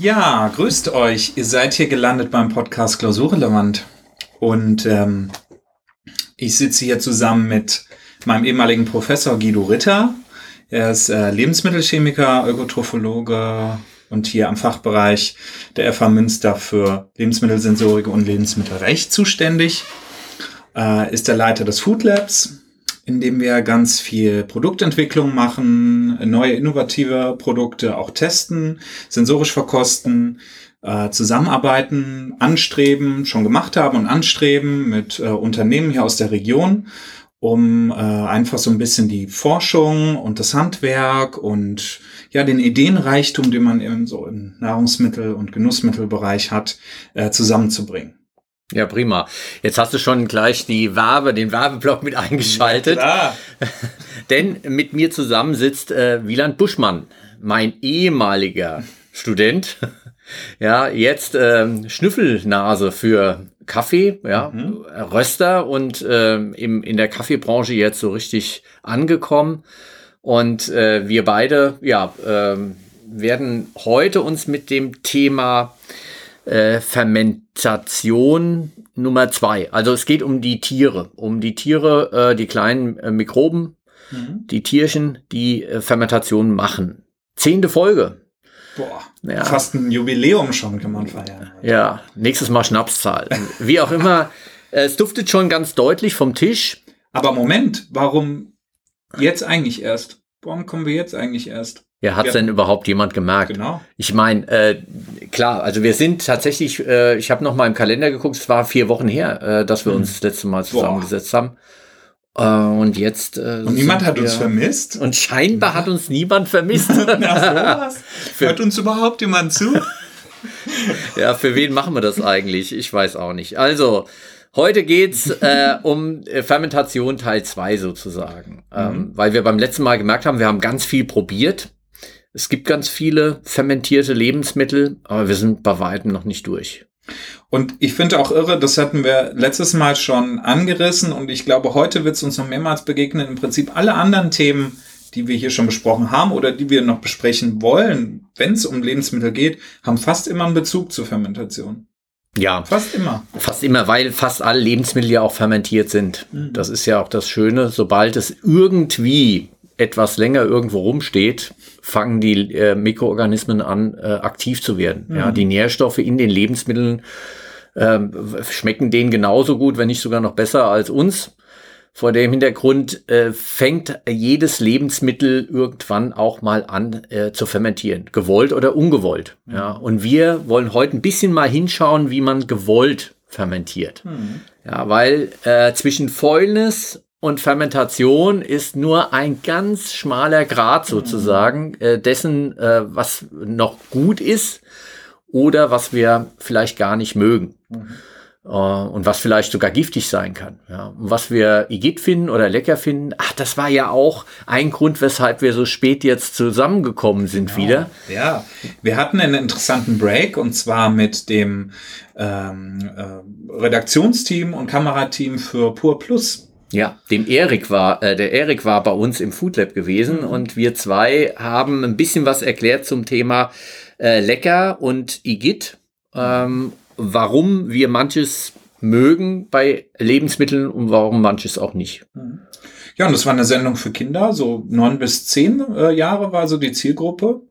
Ja, grüßt euch. Ihr seid hier gelandet beim Podcast Klausurrelevant. Und ähm, ich sitze hier zusammen mit meinem ehemaligen Professor Guido Ritter. Er ist äh, Lebensmittelchemiker, Ökotrophologe und hier am Fachbereich der FH Münster für Lebensmittelsensorik und Lebensmittelrecht zuständig. Äh, ist der Leiter des Food Labs in dem wir ganz viel Produktentwicklung machen, neue innovative Produkte auch testen, sensorisch verkosten, äh, zusammenarbeiten, anstreben, schon gemacht haben und anstreben mit äh, Unternehmen hier aus der Region, um äh, einfach so ein bisschen die Forschung und das Handwerk und ja den Ideenreichtum, den man eben so im Nahrungsmittel- und Genussmittelbereich hat, äh, zusammenzubringen. Ja, prima. Jetzt hast du schon gleich die Werbe, den Werbeblock mit eingeschaltet. Ja, Denn mit mir zusammen sitzt äh, Wieland Buschmann, mein ehemaliger Student. ja, jetzt ähm, Schnüffelnase für Kaffee, ja, mhm. Röster und ähm, im, in der Kaffeebranche jetzt so richtig angekommen. Und äh, wir beide, ja, ähm, werden heute uns mit dem Thema äh, Fermentation Nummer zwei. Also es geht um die Tiere, um die Tiere, äh, die kleinen äh, Mikroben, mhm. die Tierchen, die äh, Fermentation machen. Zehnte Folge. Boah, ja. fast ein Jubiläum schon kann man feiern. Ja, nächstes Mal Schnapszahl. Wie auch immer, es duftet schon ganz deutlich vom Tisch. Aber Moment, warum jetzt eigentlich erst? Warum kommen wir jetzt eigentlich erst? Ja, hat ja. denn überhaupt jemand gemerkt? Genau. Ich meine, äh, klar, also wir sind tatsächlich, äh, ich habe noch mal im Kalender geguckt, es war vier Wochen her, äh, dass wir hm. uns das letzte Mal zusammengesetzt Boah. haben. Äh, und jetzt. Äh, und niemand hat uns vermisst. Und scheinbar hat uns niemand vermisst. Na, sowas. Hört uns überhaupt jemand zu? ja, für wen machen wir das eigentlich? Ich weiß auch nicht. Also, Heute geht's äh, um äh, Fermentation Teil 2 sozusagen. Ähm, mhm. Ähm, weil wir beim letzten Mal gemerkt haben, wir haben ganz viel probiert. Es gibt ganz viele fermentierte Lebensmittel, aber wir sind bei weitem noch nicht durch. Und ich finde auch irre, das hatten wir letztes Mal schon angerissen und ich glaube, heute wird es uns noch mehrmals begegnen. Im Prinzip alle anderen Themen, die wir hier schon besprochen haben oder die wir noch besprechen wollen, wenn es um Lebensmittel geht, haben fast immer einen Bezug zur Fermentation. Ja. Fast immer. Fast immer, weil fast alle Lebensmittel ja auch fermentiert sind. Mhm. Das ist ja auch das Schöne. Sobald es irgendwie etwas länger irgendwo rumsteht, fangen die äh, Mikroorganismen an, äh, aktiv zu werden. Mhm. Ja, die Nährstoffe in den Lebensmitteln äh, schmecken denen genauso gut, wenn nicht sogar noch besser als uns. Vor dem Hintergrund äh, fängt jedes Lebensmittel irgendwann auch mal an äh, zu fermentieren, gewollt oder ungewollt. Mhm. Ja, und wir wollen heute ein bisschen mal hinschauen, wie man gewollt fermentiert. Mhm. Ja, weil äh, zwischen Fäulnis und Fermentation ist nur ein ganz schmaler Grad sozusagen mhm. äh, dessen, äh, was noch gut ist oder was wir vielleicht gar nicht mögen. Mhm. Äh, und was vielleicht sogar giftig sein kann. Ja. Und was wir Igitt finden oder lecker finden, ach, das war ja auch ein Grund, weshalb wir so spät jetzt zusammengekommen sind genau. wieder. Ja, wir hatten einen interessanten Break und zwar mit dem ähm, äh, Redaktionsteam und Kamerateam für Pur Plus ja, dem Erik war, äh, der Erik war bei uns im Food Lab gewesen mhm. und wir zwei haben ein bisschen was erklärt zum Thema äh, Lecker und Igitt, ähm, warum wir manches mögen bei Lebensmitteln und warum manches auch nicht. Mhm. Ja, und das war eine Sendung für Kinder, so neun bis zehn äh, Jahre war so die Zielgruppe.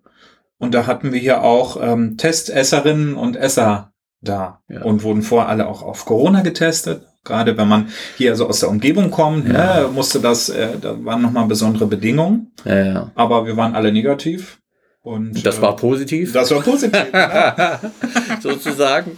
Und da hatten wir hier auch ähm, Testesserinnen und Esser da ja. und wurden vorher alle auch auf Corona getestet. Gerade wenn man hier also aus der Umgebung kommt, ja. ne, musste das, äh, da waren nochmal besondere Bedingungen. Ja, ja. Aber wir waren alle negativ. Und, das äh, war positiv. Das war positiv. ja. Sozusagen.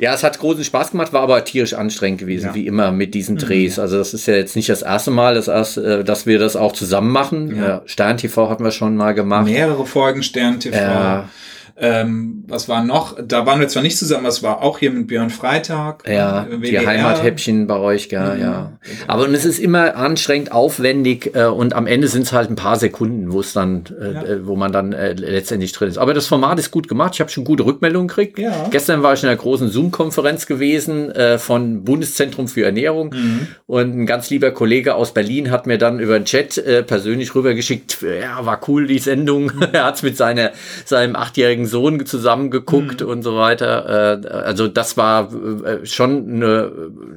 Ja, es hat großen Spaß gemacht, war aber tierisch anstrengend gewesen, ja. wie immer mit diesen mhm. Drehs. Also das ist ja jetzt nicht das erste Mal, das erste, äh, dass wir das auch zusammen machen. Ja. Stern TV hatten wir schon mal gemacht. Mehrere Folgen Stern TV. Ja. Ähm, was war noch? Da waren wir zwar nicht zusammen, was war auch hier mit Björn Freitag. Ja, WDR. die Heimathäppchen bei euch, ja, mhm. ja. Aber und es ist immer anstrengend, aufwendig äh, und am Ende sind es halt ein paar Sekunden, wo es dann, äh, ja. Äh, wo man dann äh, letztendlich drin ist. Aber das Format ist gut gemacht. Ich habe schon gute Rückmeldungen gekriegt. Ja. Gestern war ich in einer großen Zoom-Konferenz gewesen äh, von Bundeszentrum für Ernährung mhm. und ein ganz lieber Kollege aus Berlin hat mir dann über den Chat äh, persönlich rübergeschickt. Ja, war cool die Sendung. er hat es mit seiner seinem achtjährigen Sohn zusammen geguckt mhm. und so weiter. Äh, also das war äh, schon eine,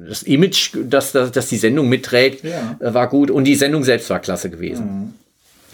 das Image, das, das, das die Sendung mitträgt, ja. Äh, war gut. Und die Sendung selbst war klasse gewesen. Mhm.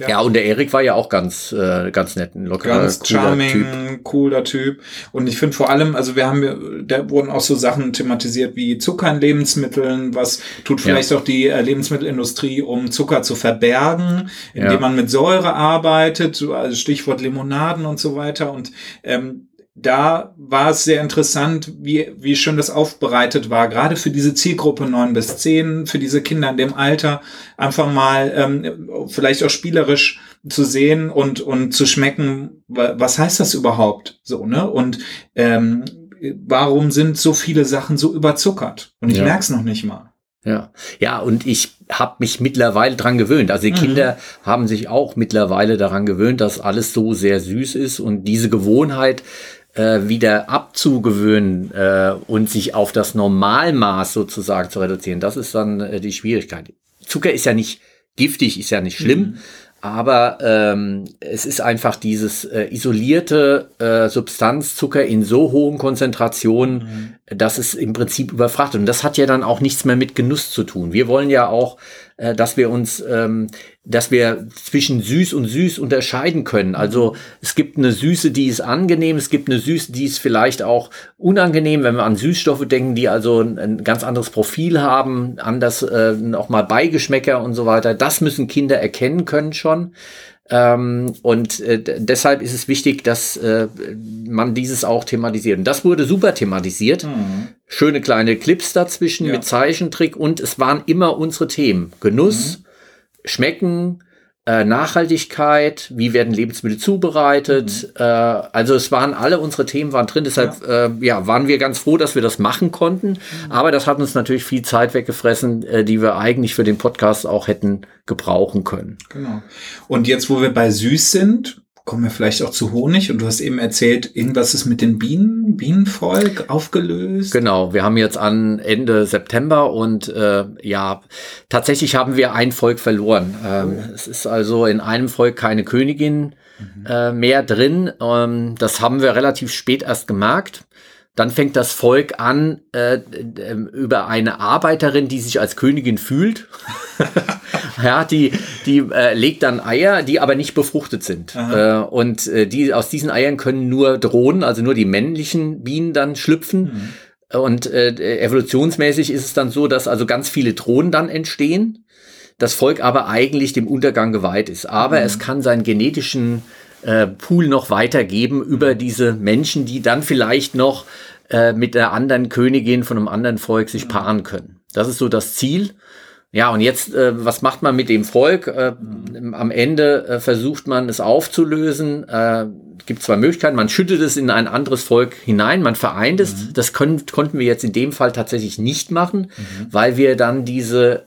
Ja. ja, und der Erik war ja auch ganz, äh, ganz nett, ein lockerer, ganz cooler charming, Typ. cooler Typ. Und ich finde vor allem, also wir haben, da wurden auch so Sachen thematisiert wie Zucker in Lebensmitteln, was tut vielleicht ja. auch die äh, Lebensmittelindustrie, um Zucker zu verbergen, indem ja. man mit Säure arbeitet, also Stichwort Limonaden und so weiter. Und ähm, da war es sehr interessant, wie, wie schön das aufbereitet war, gerade für diese Zielgruppe neun bis zehn, für diese Kinder in dem Alter, einfach mal ähm, vielleicht auch spielerisch zu sehen und, und zu schmecken, was heißt das überhaupt so, ne? Und ähm, warum sind so viele Sachen so überzuckert? Und ich ja. merk's noch nicht mal. Ja, ja, und ich habe mich mittlerweile dran gewöhnt. Also die mhm. Kinder haben sich auch mittlerweile daran gewöhnt, dass alles so sehr süß ist und diese Gewohnheit äh, wieder abzugewöhnen äh, und sich auf das Normalmaß sozusagen zu reduzieren, das ist dann äh, die Schwierigkeit. Zucker ist ja nicht giftig, ist ja nicht schlimm, mhm. aber ähm, es ist einfach dieses äh, isolierte äh, Substanzzucker in so hohen Konzentrationen, mhm. dass es im Prinzip überfrachtet. Und das hat ja dann auch nichts mehr mit Genuss zu tun. Wir wollen ja auch äh, dass wir uns, ähm, dass wir zwischen süß und süß unterscheiden können. Also es gibt eine Süße, die ist angenehm, es gibt eine Süße, die ist vielleicht auch unangenehm, wenn wir an Süßstoffe denken, die also ein, ein ganz anderes Profil haben, anders äh, mal Beigeschmäcker und so weiter. Das müssen Kinder erkennen können schon. Ähm, und äh, deshalb ist es wichtig, dass äh, man dieses auch thematisiert. Und das wurde super thematisiert. Mhm. Schöne kleine Clips dazwischen ja. mit Zeichentrick und es waren immer unsere Themen. Genuss, mhm. Schmecken, äh, Nachhaltigkeit, wie werden Lebensmittel zubereitet. Mhm. Äh, also es waren alle unsere Themen waren drin. Deshalb ja. Äh, ja, waren wir ganz froh, dass wir das machen konnten. Mhm. Aber das hat uns natürlich viel Zeit weggefressen, äh, die wir eigentlich für den Podcast auch hätten gebrauchen können. Genau. Und jetzt, wo wir bei süß sind, kommen wir vielleicht auch zu Honig. Und du hast eben erzählt, irgendwas ist mit den Bienen, Bienenvolk aufgelöst. Genau, wir haben jetzt an Ende September und äh, ja, tatsächlich haben wir ein Volk verloren. Ähm, oh. Es ist also in einem Volk keine Königin mhm. äh, mehr drin. Ähm, das haben wir relativ spät erst gemerkt. Dann fängt das Volk an äh, über eine Arbeiterin, die sich als Königin fühlt. ja, die, die äh, legt dann Eier, die aber nicht befruchtet sind. Äh, und äh, die aus diesen Eiern können nur Drohnen, also nur die männlichen Bienen dann schlüpfen. Mhm. Und äh, evolutionsmäßig ist es dann so, dass also ganz viele Drohnen dann entstehen. Das Volk aber eigentlich dem Untergang geweiht ist. Aber mhm. es kann seinen genetischen äh, Pool noch weitergeben über diese Menschen, die dann vielleicht noch äh, mit der anderen Königin von einem anderen Volk sich paaren können. Das ist so das Ziel. Ja, und jetzt, äh, was macht man mit dem Volk? Äh, am Ende äh, versucht man es aufzulösen. Äh, gibt zwei Möglichkeiten. Man schüttet es in ein anderes Volk hinein, man vereint es. Mhm. Das können, konnten wir jetzt in dem Fall tatsächlich nicht machen, mhm. weil wir dann diese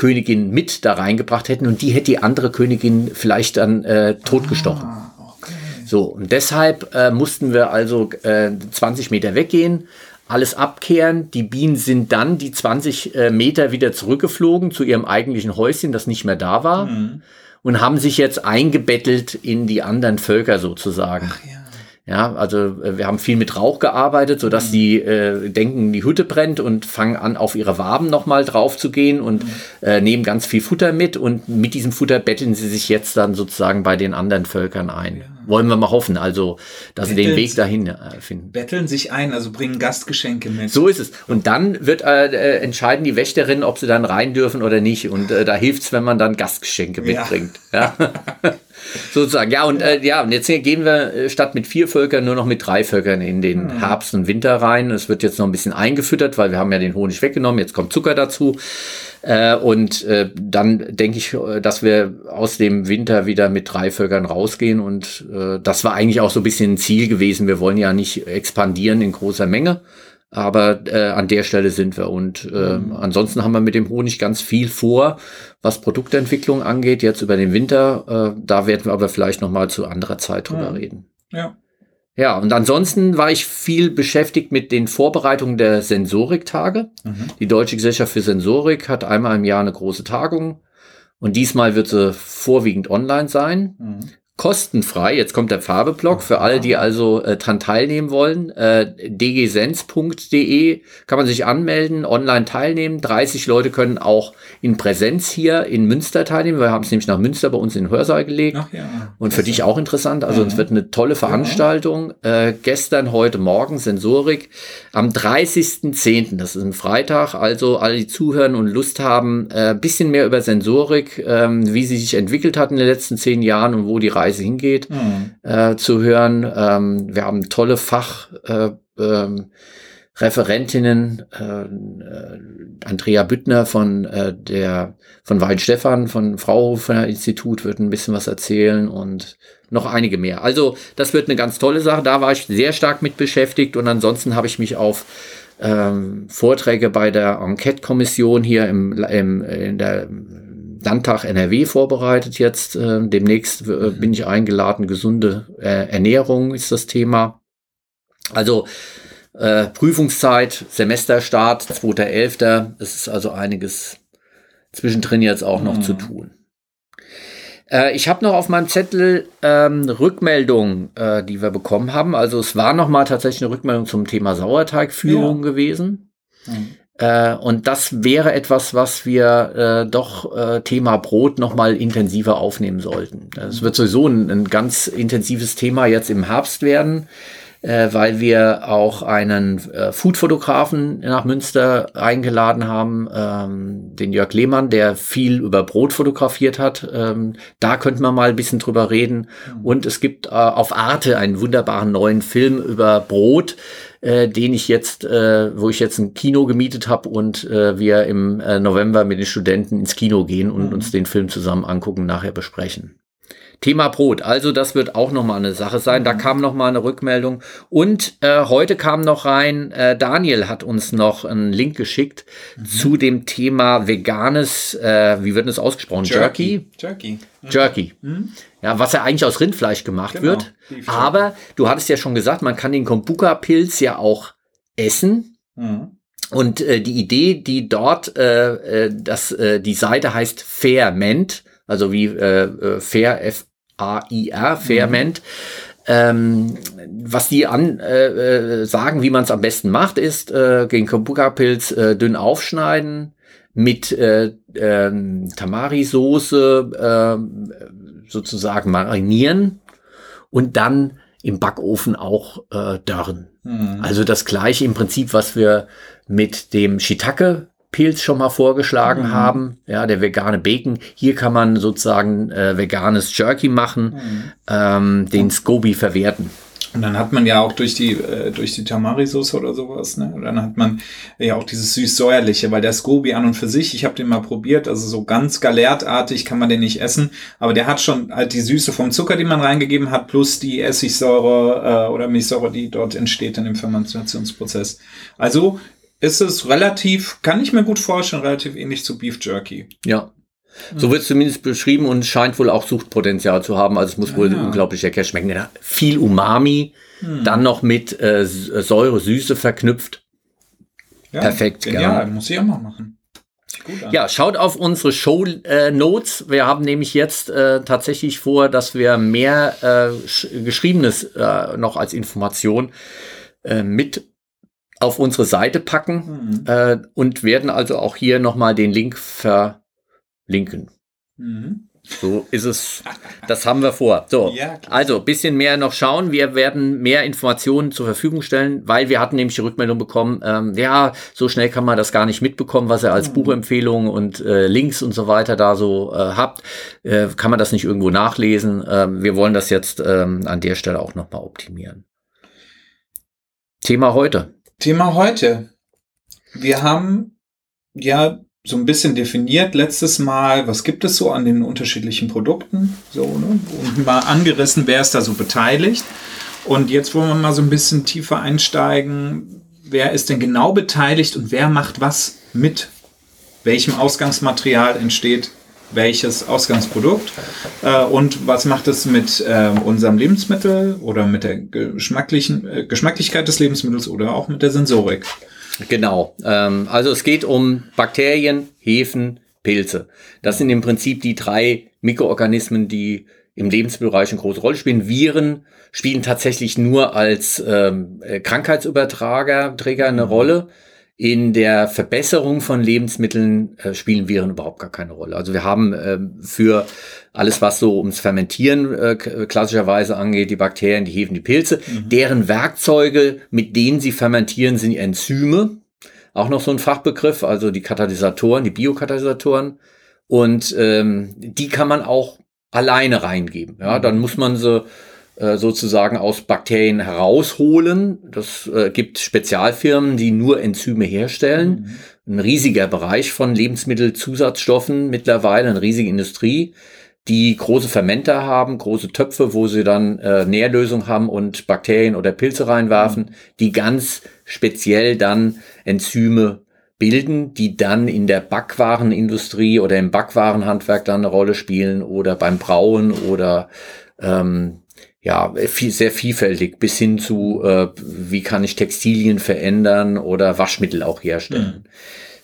Arbeiterkönigin mit da reingebracht hätten und die hätte die andere Königin vielleicht dann äh, totgestochen. Ah, okay. So, und deshalb äh, mussten wir also äh, 20 Meter weggehen alles abkehren. Die Bienen sind dann die 20 äh, Meter wieder zurückgeflogen zu ihrem eigentlichen Häuschen, das nicht mehr da war. Mhm. Und haben sich jetzt eingebettelt in die anderen Völker sozusagen. Ach ja. Ja, also äh, wir haben viel mit Rauch gearbeitet, sodass mhm. die äh, denken, die Hütte brennt und fangen an, auf ihre Waben nochmal drauf zu gehen und mhm. äh, nehmen ganz viel Futter mit und mit diesem Futter betteln sie sich jetzt dann sozusagen bei den anderen Völkern ein. Ja. Wollen wir mal hoffen, also dass sie den Weg dahin äh, finden. Betteln sich ein, also bringen Gastgeschenke mit. So ist es. Und dann wird äh, äh entscheiden die Wächterinnen, ob sie dann rein dürfen oder nicht. Und äh, da hilft's, wenn man dann Gastgeschenke ja. mitbringt. Ja. Sozusagen, ja, und äh, ja, und jetzt gehen wir äh, statt mit vier Völkern nur noch mit drei Völkern in den mhm. Herbst und Winter rein. Es wird jetzt noch ein bisschen eingefüttert, weil wir haben ja den Honig weggenommen, jetzt kommt Zucker dazu. Äh, und äh, dann denke ich, äh, dass wir aus dem Winter wieder mit drei Völkern rausgehen. Und äh, das war eigentlich auch so ein bisschen ein Ziel gewesen. Wir wollen ja nicht expandieren in großer Menge. Aber äh, an der Stelle sind wir. Und äh, mhm. ansonsten haben wir mit dem Honig ganz viel vor, was Produktentwicklung angeht, jetzt über den Winter. Äh, da werden wir aber vielleicht noch mal zu anderer Zeit drüber ja. reden. Ja. Ja, und ansonsten war ich viel beschäftigt mit den Vorbereitungen der Sensoriktage. Mhm. Die Deutsche Gesellschaft für Sensorik hat einmal im Jahr eine große Tagung. Und diesmal wird sie vorwiegend online sein. Mhm kostenfrei. Jetzt kommt der Farbeblock für alle, die also äh, dran teilnehmen wollen. Äh, dgsens.de kann man sich anmelden, online teilnehmen. 30 Leute können auch in Präsenz hier in Münster teilnehmen. Wir haben es nämlich nach Münster bei uns in den Hörsaal gelegt. Ach, ja. Und für dich auch interessant. Also ja. es wird eine tolle Veranstaltung. Äh, gestern, heute Morgen Sensorik. Am 30.10., das ist ein Freitag. Also alle, die zuhören und Lust haben, äh, bisschen mehr über Sensorik, ähm, wie sie sich entwickelt hat in den letzten zehn Jahren und wo die Reise Reise hingeht, mhm. äh, zu hören. Ähm, wir haben tolle Fachreferentinnen, äh, ähm, äh, Andrea Büttner von äh, der von Weinstefan von Fraunhofer Institut wird ein bisschen was erzählen und noch einige mehr. Also das wird eine ganz tolle Sache. Da war ich sehr stark mit beschäftigt und ansonsten habe ich mich auf ähm, Vorträge bei der Enquete-Kommission hier im, im, in der Landtag NRW vorbereitet jetzt. Äh, demnächst äh, mhm. bin ich eingeladen. Gesunde äh, Ernährung ist das Thema. Also äh, Prüfungszeit, Semesterstart, 2.11. Es ist also einiges zwischendrin jetzt auch noch mhm. zu tun. Äh, ich habe noch auf meinem Zettel ähm, Rückmeldungen, die wir bekommen haben. Also es war noch mal tatsächlich eine Rückmeldung zum Thema Sauerteigführung ja. gewesen. Mhm. Äh, und das wäre etwas, was wir äh, doch äh, Thema Brot noch mal intensiver aufnehmen sollten. Es wird sowieso ein, ein, ganz intensives Thema jetzt im Herbst werden, äh, weil wir auch einen äh, Foodfotografen nach Münster eingeladen haben, ähm, den Jörg Lehmann, der viel über Brot fotografiert hat. Ähm, da könnten wir mal ein bisschen drüber reden. Mhm. Und es gibt äh, auf Arte einen wunderbaren neuen Film über Brot äh, den ich jetzt, äh, wo ich jetzt ein Kino gemietet habe und äh, wir im äh, November mit den Studenten ins Kino gehen und mhm. uns den Film zusammen angucken, nachher besprechen. Thema Brot, also das wird auch nochmal eine Sache sein. Da mhm. kam nochmal eine Rückmeldung. Und äh, heute kam noch rein, äh, Daniel hat uns noch einen Link geschickt mhm. zu dem Thema veganes, äh, wie wird das ausgesprochen? Jerky? Jerky. Jerky. Jerky. Mhm. Ja, was ja eigentlich aus Rindfleisch gemacht genau, wird. Aber du hattest ja schon gesagt, man kann den Kombuka-Pilz ja auch essen. Mhm. Und äh, die Idee, die dort, äh, äh, das, äh, die Seite heißt Fairment, also wie äh, äh Fair, F-A-I-R, Fairment. Mhm. Ähm, was die an äh, äh, sagen, wie man es am besten macht, ist äh, gegen Kombuka-Pilz äh, dünn aufschneiden, mit äh, äh, Tamari-Soße äh, sozusagen marinieren und dann im Backofen auch äh, dörren. Mhm. Also das gleiche im Prinzip, was wir mit dem Shiitake Pilz schon mal vorgeschlagen mhm. haben, ja, der vegane Bacon. Hier kann man sozusagen äh, veganes Jerky machen, mhm. ähm, den Scoby verwerten. Und dann hat man ja auch durch die, äh, durch die Tamari-Soße oder sowas, ne? Und dann hat man ja auch dieses süß-säuerliche, weil der Scoby an und für sich, ich habe den mal probiert, also so ganz galertartig kann man den nicht essen, aber der hat schon halt die Süße vom Zucker, die man reingegeben hat, plus die Essigsäure äh, oder Milchsäure, die dort entsteht in dem Fermentationsprozess. Also ist es relativ, kann ich mir gut vorstellen, relativ ähnlich zu Beef Jerky. Ja, so wird es zumindest beschrieben und scheint wohl auch Suchtpotenzial zu haben. Also es muss wohl ja. unglaublich lecker schmecken. Viel Umami, hm. dann noch mit äh, Säure, Süße verknüpft. Ja, Perfekt. Ja, muss ich auch mal machen. Ja, schaut auf unsere Show äh, Notes. Wir haben nämlich jetzt äh, tatsächlich vor, dass wir mehr äh, Geschriebenes äh, noch als Information äh, mit auf unsere Seite packen mhm. und werden also auch hier nochmal den Link ver linken. Mhm. So ist es. Das haben wir vor. So, ja, also bisschen mehr noch schauen. Wir werden mehr Informationen zur Verfügung stellen, weil wir hatten nämlich die Rückmeldung bekommen, ähm, ja, so schnell kann man das gar nicht mitbekommen, was ihr als mhm. Buchempfehlungen und äh, Links und so weiter da so äh, habt. Äh, kann man das nicht irgendwo nachlesen? Ähm, wir wollen das jetzt ähm, an der Stelle auch nochmal optimieren. Thema heute. Thema heute. Wir haben ja so ein bisschen definiert letztes Mal, was gibt es so an den unterschiedlichen Produkten, so, ne? und mal angerissen, wer ist da so beteiligt. Und jetzt wollen wir mal so ein bisschen tiefer einsteigen, wer ist denn genau beteiligt und wer macht was mit welchem Ausgangsmaterial entsteht welches Ausgangsprodukt äh, und was macht es mit äh, unserem Lebensmittel oder mit der geschmacklichen äh, Geschmacklichkeit des Lebensmittels oder auch mit der Sensorik. Genau. Ähm, also es geht um Bakterien, Hefen, Pilze. Das sind im Prinzip die drei Mikroorganismen, die im Lebensmittelbereich eine große Rolle spielen. Viren spielen tatsächlich nur als ähm, äh, Krankheitsübertrager Träger eine mhm. Rolle. In der Verbesserung von Lebensmitteln äh, spielen Viren überhaupt gar keine Rolle. Also wir haben äh, für alles, was so ums Fermentieren äh, klassischerweise angeht, die Bakterien, die Hefen, die Pilze, mhm. deren Werkzeuge, mit denen sie fermentieren, sind Enzyme. Auch noch so ein Fachbegriff, also die Katalysatoren, die Biokatalysatoren. Und ähm, die kann man auch alleine reingeben. Ja, dann muss man sie äh, sozusagen aus Bakterien herausholen. Das äh, gibt Spezialfirmen, die nur Enzyme herstellen. Mhm. Ein riesiger Bereich von Lebensmittelzusatzstoffen mittlerweile, eine riesige Industrie, die große Fermenter haben, große Töpfe, wo sie dann äh, Nährlösung haben und Bakterien oder Pilze reinwerfen, mhm. die ganz speziell dann Enzyme bilden, die dann in der Backwarenindustrie oder im Backwarenhandwerk dann eine Rolle spielen oder beim Brauen oder ähm, ja, viel, sehr vielfältig bis hin zu, äh, wie kann ich Textilien verändern oder Waschmittel auch herstellen. Mhm.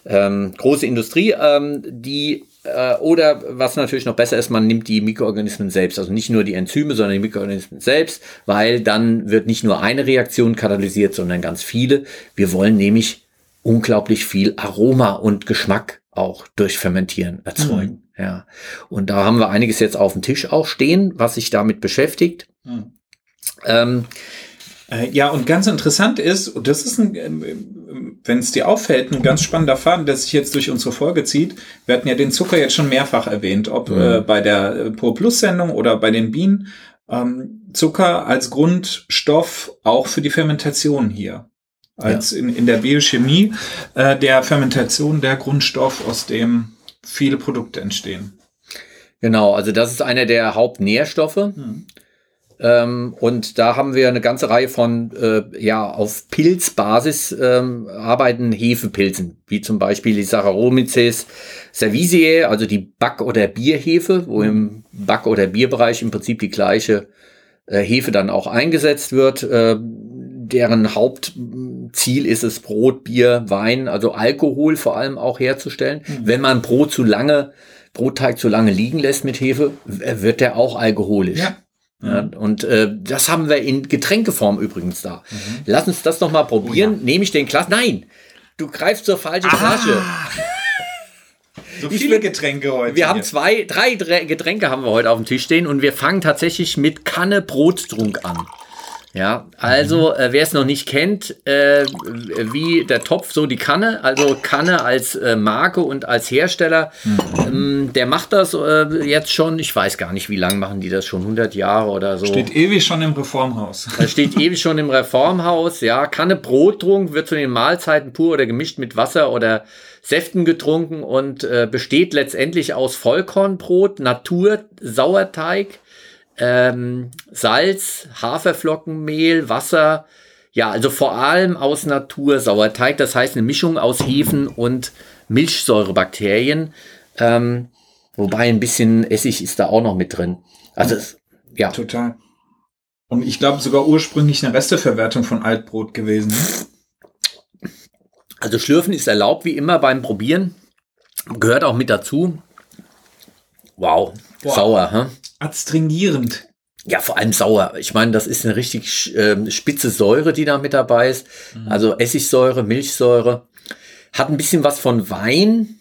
Ähm, große Industrie, ähm, die äh, oder was natürlich noch besser ist, man nimmt die Mikroorganismen selbst, also nicht nur die Enzyme, sondern die Mikroorganismen selbst, weil dann wird nicht nur eine Reaktion katalysiert, sondern ganz viele. Wir wollen nämlich unglaublich viel Aroma und Geschmack auch durch Fermentieren erzeugen. Mhm. Ja. Und da haben wir einiges jetzt auf dem Tisch auch stehen, was sich damit beschäftigt. Mhm. Ähm, äh, ja, und ganz interessant ist, und das ist ein, ähm, wenn es dir auffällt, ein ganz spannender Faden, der sich jetzt durch unsere Folge zieht. Wir hatten ja den Zucker jetzt schon mehrfach erwähnt, ob mhm. äh, bei der äh, Pur Plus Sendung oder bei den Bienen. Ähm, Zucker als Grundstoff auch für die Fermentation hier als ja. in, in der Biochemie äh, der Fermentation der Grundstoff, aus dem viele Produkte entstehen. Genau, also das ist einer der Hauptnährstoffe. Hm. Ähm, und da haben wir eine ganze Reihe von äh, ja auf Pilzbasis ähm, arbeitenden Hefepilzen, wie zum Beispiel die Saccharomyces cerevisiae, also die Back- oder Bierhefe, wo im Back- oder Bierbereich im Prinzip die gleiche äh, Hefe dann auch eingesetzt wird. Äh, deren Hauptziel ist es, Brot, Bier, Wein, also Alkohol vor allem auch herzustellen. Mhm. Wenn man Brot zu lange, Brotteig zu lange liegen lässt mit Hefe, wird der auch alkoholisch. Ja. Ja, mhm. und äh, das haben wir in Getränkeform übrigens da. Mhm. Lass uns das noch mal probieren. Oh ja. Nehme ich den Glas? Nein, du greifst zur falschen ah. Flasche. So viele Getränke heute. Wir hier. haben zwei, drei Getränke haben wir heute auf dem Tisch stehen und wir fangen tatsächlich mit Kanne Brottrunk an. Ja, also äh, wer es noch nicht kennt, äh, wie der Topf, so die Kanne, also Kanne als äh, Marke und als Hersteller, mhm. ähm, der macht das äh, jetzt schon, ich weiß gar nicht, wie lange machen die das schon, 100 Jahre oder so. Steht ewig schon im Reformhaus. Das steht ewig schon im Reformhaus, ja. Kanne Brottrunk wird zu den Mahlzeiten pur oder gemischt mit Wasser oder Säften getrunken und äh, besteht letztendlich aus Vollkornbrot, Natur, Sauerteig, ähm, Salz, Haferflockenmehl, Wasser, ja, also vor allem aus Natursauerteig, das heißt eine Mischung aus Hefen und Milchsäurebakterien, ähm, wobei ein bisschen Essig ist da auch noch mit drin. Also es, ja. Total. Und ich glaube sogar ursprünglich eine Resteverwertung von Altbrot gewesen. Also Schlürfen ist erlaubt, wie immer beim Probieren. Gehört auch mit dazu. Wow, Boah. sauer, hä? Adstringierend. Ja, vor allem sauer. Ich meine, das ist eine richtig äh, spitze Säure, die da mit dabei ist. Mhm. Also Essigsäure, Milchsäure. Hat ein bisschen was von Wein.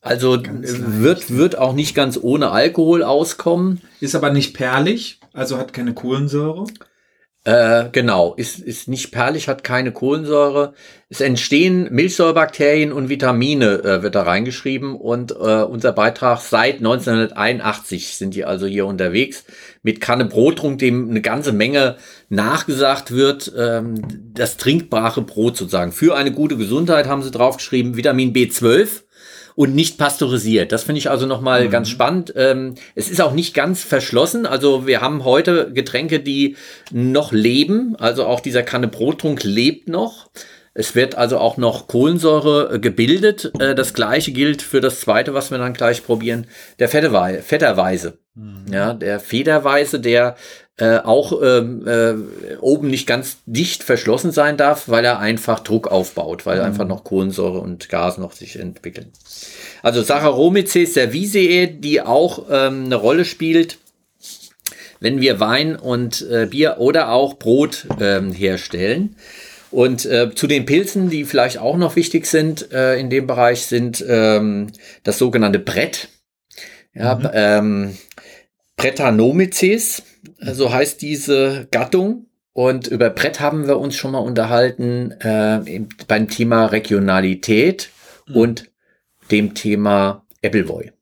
Also wird, wird auch nicht ganz ohne Alkohol auskommen. Ist aber nicht perlig, also hat keine Kohlensäure. Äh, genau, ist, ist nicht perlig, hat keine Kohlensäure. Es entstehen Milchsäurebakterien und Vitamine, äh, wird da reingeschrieben. Und äh, unser Beitrag seit 1981 sind die also hier unterwegs mit Kanne Brottrunk, dem eine ganze Menge nachgesagt wird. Ähm, das trinkbare Brot sozusagen. Für eine gute Gesundheit haben sie draufgeschrieben, Vitamin B12 und nicht pasteurisiert. Das finde ich also nochmal mhm. ganz spannend. Ähm, es ist auch nicht ganz verschlossen. Also wir haben heute Getränke, die noch leben. Also auch dieser Kanne Brottrunk lebt noch. Es wird also auch noch Kohlensäure äh, gebildet. Äh, das gleiche gilt für das zweite, was wir dann gleich probieren, der Fetterweise. Mhm. Ja, der Federweise, der äh, auch ähm, äh, oben nicht ganz dicht verschlossen sein darf, weil er einfach Druck aufbaut, weil mhm. einfach noch Kohlensäure und Gas noch sich entwickeln. Also Saccharomyces cerevisiae, die auch ähm, eine Rolle spielt, wenn wir Wein und äh, Bier oder auch Brot ähm, herstellen. Und äh, zu den Pilzen, die vielleicht auch noch wichtig sind äh, in dem Bereich, sind ähm, das sogenannte Brett. Ja, mhm. ähm, Brettanomyces, so heißt diese Gattung. Und über Brett haben wir uns schon mal unterhalten äh, beim Thema Regionalität mhm. und dem Thema Appleboy.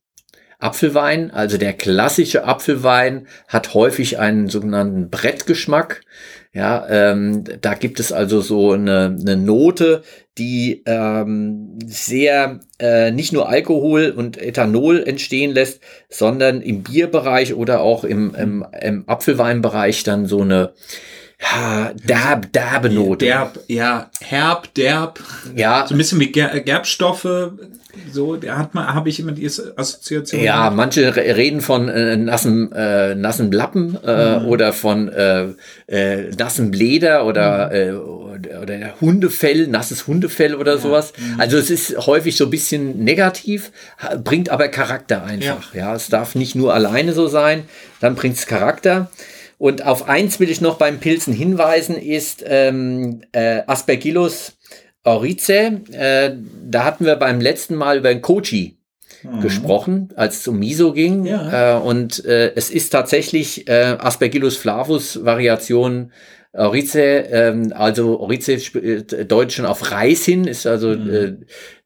Apfelwein, also der klassische Apfelwein, hat häufig einen sogenannten Brettgeschmack. Ja, ähm, da gibt es also so eine, eine Note, die ähm, sehr äh, nicht nur Alkohol und Ethanol entstehen lässt, sondern im Bierbereich oder auch im, im, im Apfelweinbereich dann so eine ja, derb, derbe Note. Derb, ja, herb, derb. Ja. So ein bisschen wie Gerbstoffe, so, der hat man, habe ich immer die Assoziation. Ja, gehabt. manche reden von äh, nassen, äh, nassen Lappen äh, mhm. oder von äh, äh, nassen Leder oder, mhm. äh, oder, oder Hundefell, nasses Hundefell oder ja. sowas. Mhm. Also es ist häufig so ein bisschen negativ, bringt aber Charakter einfach. Ja, ja es darf nicht nur alleine so sein, dann bringt es Charakter. Und auf eins will ich noch beim Pilzen hinweisen, ist ähm, äh, Aspergillus Aurice, äh, da hatten wir beim letzten Mal über den Kochi mhm. gesprochen, als es um Miso ging. Ja. Äh, und äh, es ist tatsächlich äh, Aspergillus flavus Variation Aurice, ähm, also Aurice äh, deutsch schon auf Reis hin, ist also mhm. äh,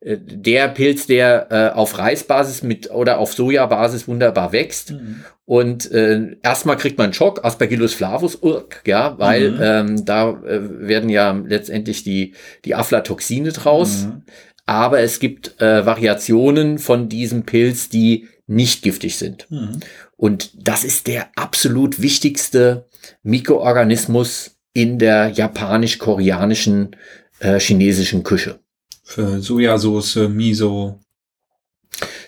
äh, der Pilz, der äh, auf Reisbasis mit oder auf Sojabasis wunderbar wächst. Mhm. Und äh, erstmal kriegt man einen Schock, Aspergillus flavus, ja, weil mhm. ähm, da äh, werden ja letztendlich die, die Aflatoxine draus. Mhm. Aber es gibt äh, Variationen von diesem Pilz, die nicht giftig sind. Mhm. Und das ist der absolut wichtigste Mikroorganismus in der japanisch-koreanischen, äh, chinesischen Küche. Für Sojasauce, Miso,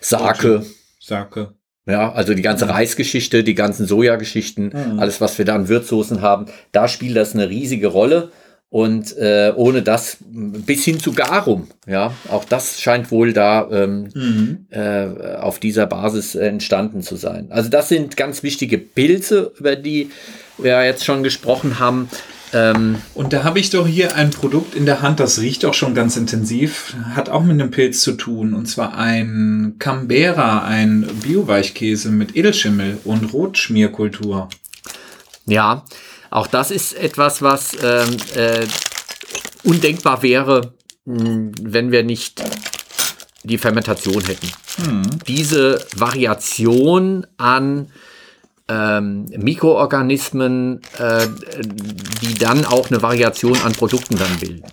Sake. Sake. Ja, also die ganze Reisgeschichte, die ganzen Sojageschichten, mhm. alles, was wir da an Würzsoßen haben, da spielt das eine riesige Rolle. Und äh, ohne das bis hin zu Garum, ja, auch das scheint wohl da ähm, mhm. äh, auf dieser Basis entstanden zu sein. Also das sind ganz wichtige Pilze, über die wir jetzt schon gesprochen haben. Ähm, und da habe ich doch hier ein Produkt in der Hand, das riecht auch schon ganz intensiv, hat auch mit einem Pilz zu tun. Und zwar ein Canberra, ein Bioweichkäse mit Edelschimmel und Rotschmierkultur. Ja, auch das ist etwas, was ähm, äh, undenkbar wäre, hm, wenn wir nicht die Fermentation hätten. Hm. Diese Variation an ähm, Mikroorganismen, äh, die dann auch eine Variation an Produkten dann bilden.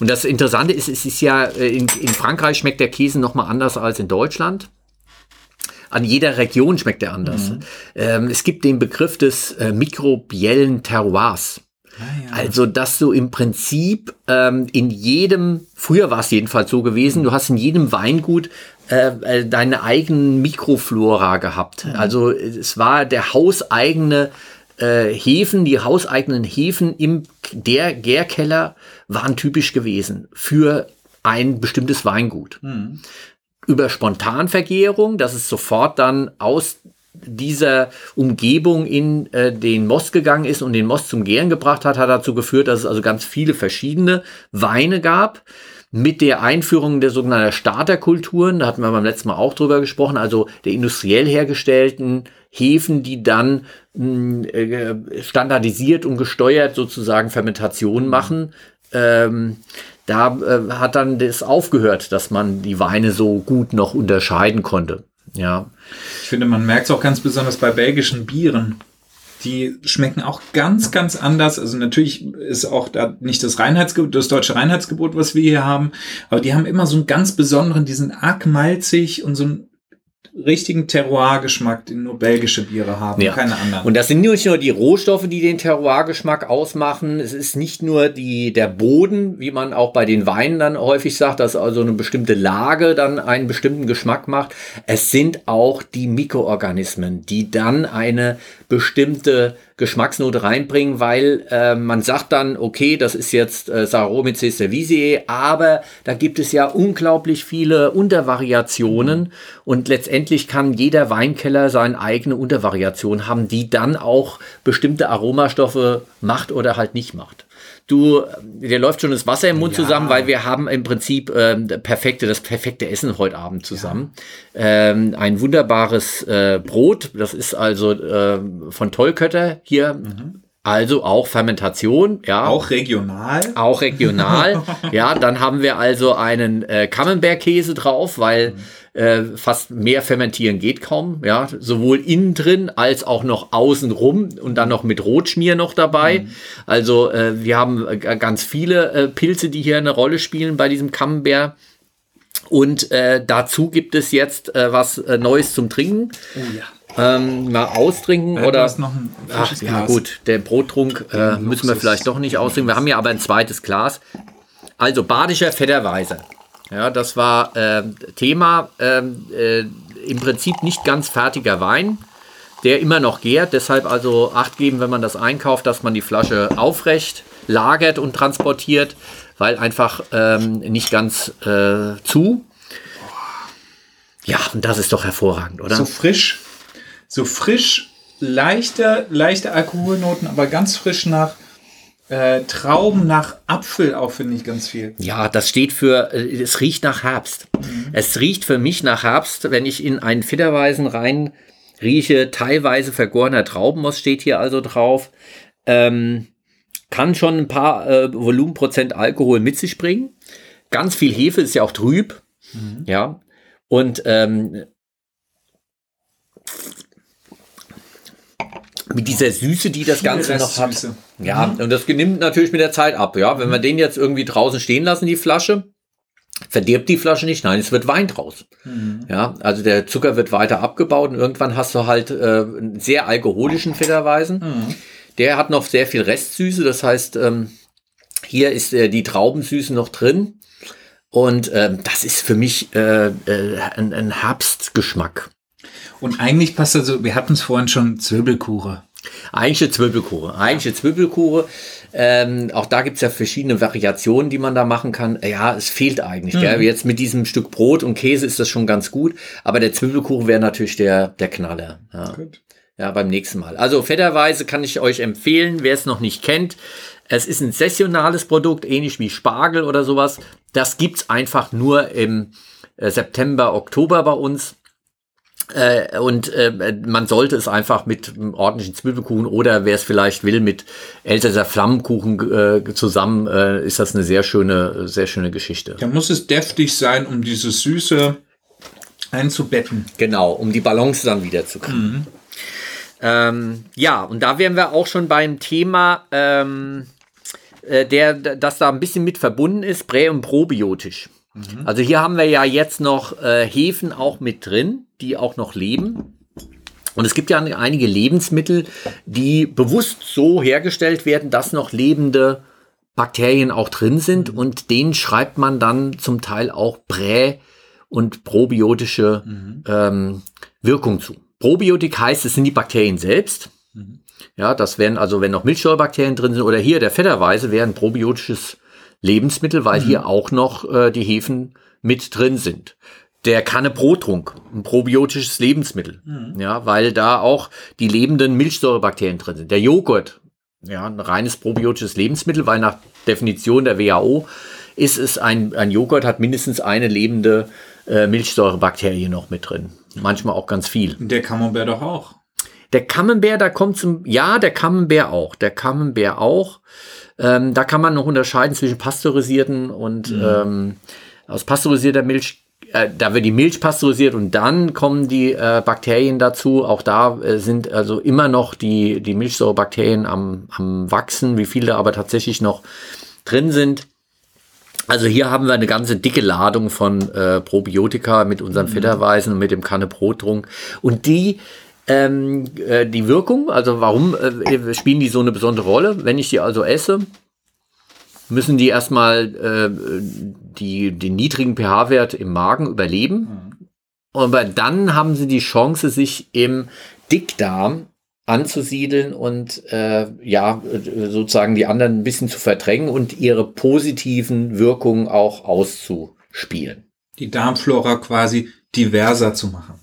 Und das Interessante ist, es ist ja, äh, in, in Frankreich schmeckt der Käse nochmal anders als in Deutschland. An jeder Region schmeckt er anders. Mhm. Ähm, es gibt den Begriff des äh, mikrobiellen Terroirs. Ah, ja. Also, dass du im Prinzip ähm, in jedem, früher war es jedenfalls so gewesen, du hast in jedem Weingut äh, äh, deine eigenen Mikroflora gehabt. Mhm. Also es war der hauseigene äh, Hefen, die hauseigenen Hefen im der Gärkeller waren typisch gewesen für ein bestimmtes Weingut. Mhm. Über Spontanvergärung, dass es sofort dann aus dieser Umgebung in äh, den Most gegangen ist und den Most zum Gären gebracht hat, hat dazu geführt, dass es also ganz viele verschiedene Weine gab mit der Einführung der sogenannten Starterkulturen, da hatten wir beim letzten Mal auch drüber gesprochen, also der industriell hergestellten Hefen, die dann mh, äh, standardisiert und gesteuert sozusagen Fermentationen mhm. machen. Ähm, da äh, hat dann das aufgehört, dass man die Weine so gut noch unterscheiden konnte. Ja. Ich finde, man merkt es auch ganz besonders bei belgischen Bieren die schmecken auch ganz, ganz anders. Also natürlich ist auch da nicht das Reinheitsgebot, das deutsche Reinheitsgebot, was wir hier haben, aber die haben immer so einen ganz besonderen, die sind arg malzig und so ein richtigen Terroir-Geschmack, den nur belgische Biere haben, ja. keine anderen. Und das sind nicht nur die Rohstoffe, die den Terroir-Geschmack ausmachen. Es ist nicht nur die, der Boden, wie man auch bei den Weinen dann häufig sagt, dass also eine bestimmte Lage dann einen bestimmten Geschmack macht. Es sind auch die Mikroorganismen, die dann eine bestimmte Geschmacksnote reinbringen, weil äh, man sagt dann, okay, das ist jetzt äh, Saccharomyces cerevisiae, aber da gibt es ja unglaublich viele Untervariationen und letztendlich letztendlich kann jeder Weinkeller seine eigene Untervariation haben, die dann auch bestimmte Aromastoffe macht oder halt nicht macht. Du, dir läuft schon das Wasser im Mund ja. zusammen, weil wir haben im Prinzip äh, perfekte, das perfekte Essen heute Abend zusammen. Ja. Ähm, ein wunderbares äh, Brot, das ist also äh, von Tollkötter hier. Mhm also auch Fermentation, ja. Auch regional. Auch regional. ja, dann haben wir also einen äh, Camembert-Käse drauf, weil äh, fast mehr fermentieren geht kaum. Ja, sowohl innen drin als auch noch außen rum und dann noch mit Rotschmier noch dabei. Mhm. Also äh, wir haben äh, ganz viele äh, Pilze, die hier eine Rolle spielen bei diesem Camembert. Und äh, dazu gibt es jetzt was Neues zum Trinken. Oh ja. Ähm, mal austrinken ja, oder? noch ein Ach, ja gut, der Brottrunk äh, müssen wir vielleicht doch nicht austrinken. Wir haben ja aber ein zweites Glas. Also badischer Fetterweise. Ja, das war äh, Thema. Ähm, äh, Im Prinzip nicht ganz fertiger Wein, der immer noch gärt. Deshalb also Acht geben, wenn man das einkauft, dass man die Flasche aufrecht lagert und transportiert, weil einfach ähm, nicht ganz äh, zu. Ja, und das ist doch hervorragend, oder? So frisch so frisch, leichte, leichte Alkoholnoten, aber ganz frisch nach äh, Trauben, nach Apfel auch, finde ich ganz viel. Ja, das steht für, äh, es riecht nach Herbst. Mhm. Es riecht für mich nach Herbst, wenn ich in einen Fitterweisen rein rieche, teilweise vergorener Traubenmost steht hier also drauf. Ähm, kann schon ein paar äh, Volumenprozent Alkohol mit sich bringen. Ganz viel Hefe ist ja auch trüb. Mhm. Ja. Und ähm, mit dieser Süße, die das Ganze noch hat. Ja, mhm. und das nimmt natürlich mit der Zeit ab. Ja, wenn wir den jetzt irgendwie draußen stehen lassen, die Flasche, verdirbt die Flasche nicht. Nein, es wird Wein draus. Mhm. Ja, also der Zucker wird weiter abgebaut und irgendwann hast du halt äh, einen sehr alkoholischen Federweisen. Mhm. Der hat noch sehr viel Restsüße. Das heißt, ähm, hier ist äh, die Traubensüße noch drin. Und ähm, das ist für mich äh, äh, ein, ein Herbstgeschmack. Und eigentlich passt also, wir hatten es vorhin schon, Zwirbelkuche. Eigentliche Zwirbelkuche. Eigentliche Zwirbelkuche. Ähm, auch da gibt es ja verschiedene Variationen, die man da machen kann. Ja, es fehlt eigentlich. Mhm. Jetzt mit diesem Stück Brot und Käse ist das schon ganz gut. Aber der Zwirbelkuchen wäre natürlich der, der Knaller. Ja. Gut. ja, beim nächsten Mal. Also fetterweise kann ich euch empfehlen, wer es noch nicht kennt. Es ist ein sessionales Produkt, ähnlich wie Spargel oder sowas. Das gibt es einfach nur im äh, September, Oktober bei uns. Äh, und äh, man sollte es einfach mit einem ordentlichen Zwiebelkuchen oder wer es vielleicht will mit Elsässer Flammenkuchen äh, zusammen äh, ist das eine sehr schöne, sehr schöne Geschichte. Da muss es deftig sein, um diese Süße einzubetten. Genau, um die Balance dann wieder zu kriegen. Mhm. Ähm, ja, und da wären wir auch schon beim Thema, ähm, äh, der, das da ein bisschen mit verbunden ist, prä- und probiotisch. Mhm. Also hier haben wir ja jetzt noch äh, Hefen auch mit drin, die auch noch leben. Und es gibt ja einige Lebensmittel, die bewusst so hergestellt werden, dass noch lebende Bakterien auch drin sind mhm. und denen schreibt man dann zum Teil auch prä- und probiotische mhm. ähm, Wirkung zu. Probiotik heißt, es sind die Bakterien selbst. Mhm. Ja, das wären also, wenn noch Milchsäurebakterien drin sind oder hier der Fetterweise wäre ein probiotisches Lebensmittel, weil mhm. hier auch noch äh, die Hefen mit drin sind. Der Kanne-Brottrunk, ein probiotisches Lebensmittel, mhm. ja, weil da auch die lebenden Milchsäurebakterien drin sind. Der Joghurt, ja, ein reines probiotisches Lebensmittel, weil nach Definition der WHO ist es ein, ein Joghurt hat mindestens eine lebende äh, Milchsäurebakterie noch mit drin. Manchmal auch ganz viel. Der Camembert doch auch. Der Camembert, da kommt zum, ja, der Camembert auch, der Camembert auch. Ähm, da kann man noch unterscheiden zwischen pasteurisierten und mhm. ähm, aus pasteurisierter Milch. Äh, da wird die Milch pasteurisiert und dann kommen die äh, Bakterien dazu. Auch da äh, sind also immer noch die, die Milchsäurebakterien am, am Wachsen, wie viele aber tatsächlich noch drin sind. Also hier haben wir eine ganze dicke Ladung von äh, Probiotika mit unseren mhm. Fetterweisen und mit dem Kanne Brottrunk. Und die ähm, äh, die Wirkung, also warum äh, spielen die so eine besondere Rolle? Wenn ich die also esse, müssen die erstmal äh, die, den niedrigen pH-Wert im Magen überleben. Mhm. Aber dann haben sie die Chance, sich im Dickdarm anzusiedeln und äh, ja, sozusagen die anderen ein bisschen zu verdrängen und ihre positiven Wirkungen auch auszuspielen. Die Darmflora quasi diverser zu machen.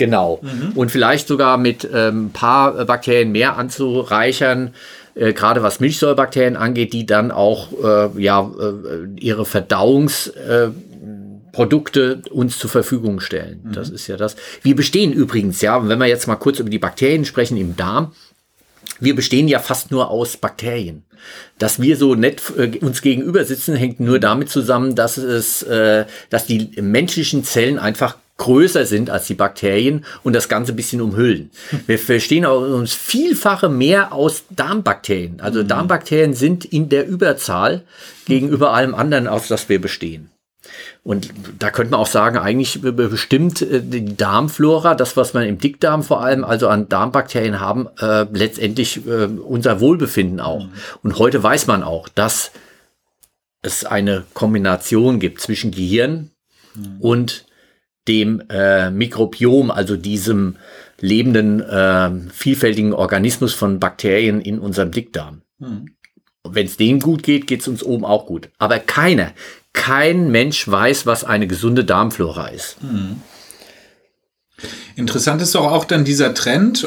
Genau. Mhm. Und vielleicht sogar mit ein ähm, paar Bakterien mehr anzureichern, äh, gerade was Milchsäurebakterien angeht, die dann auch äh, ja, äh, ihre Verdauungsprodukte uns zur Verfügung stellen. Mhm. Das ist ja das. Wir bestehen übrigens, ja, wenn wir jetzt mal kurz über die Bakterien sprechen im Darm, wir bestehen ja fast nur aus Bakterien. Dass wir so nett äh, uns gegenüber sitzen, hängt nur damit zusammen, dass es, äh, dass die menschlichen Zellen einfach größer sind als die Bakterien und das Ganze ein bisschen umhüllen. Wir verstehen uns vielfache mehr aus Darmbakterien. Also mhm. Darmbakterien sind in der Überzahl gegenüber allem anderen, aus das wir bestehen. Und da könnte man auch sagen, eigentlich bestimmt äh, die Darmflora, das, was man im Dickdarm vor allem, also an Darmbakterien haben, äh, letztendlich äh, unser Wohlbefinden auch. Mhm. Und heute weiß man auch, dass es eine Kombination gibt zwischen Gehirn mhm. und dem äh, Mikrobiom, also diesem lebenden, äh, vielfältigen Organismus von Bakterien in unserem Dickdarm. Mhm. Wenn es denen gut geht, geht es uns oben auch gut. Aber keiner, kein Mensch weiß, was eine gesunde Darmflora ist. Mhm. Interessant ist doch auch dann dieser Trend,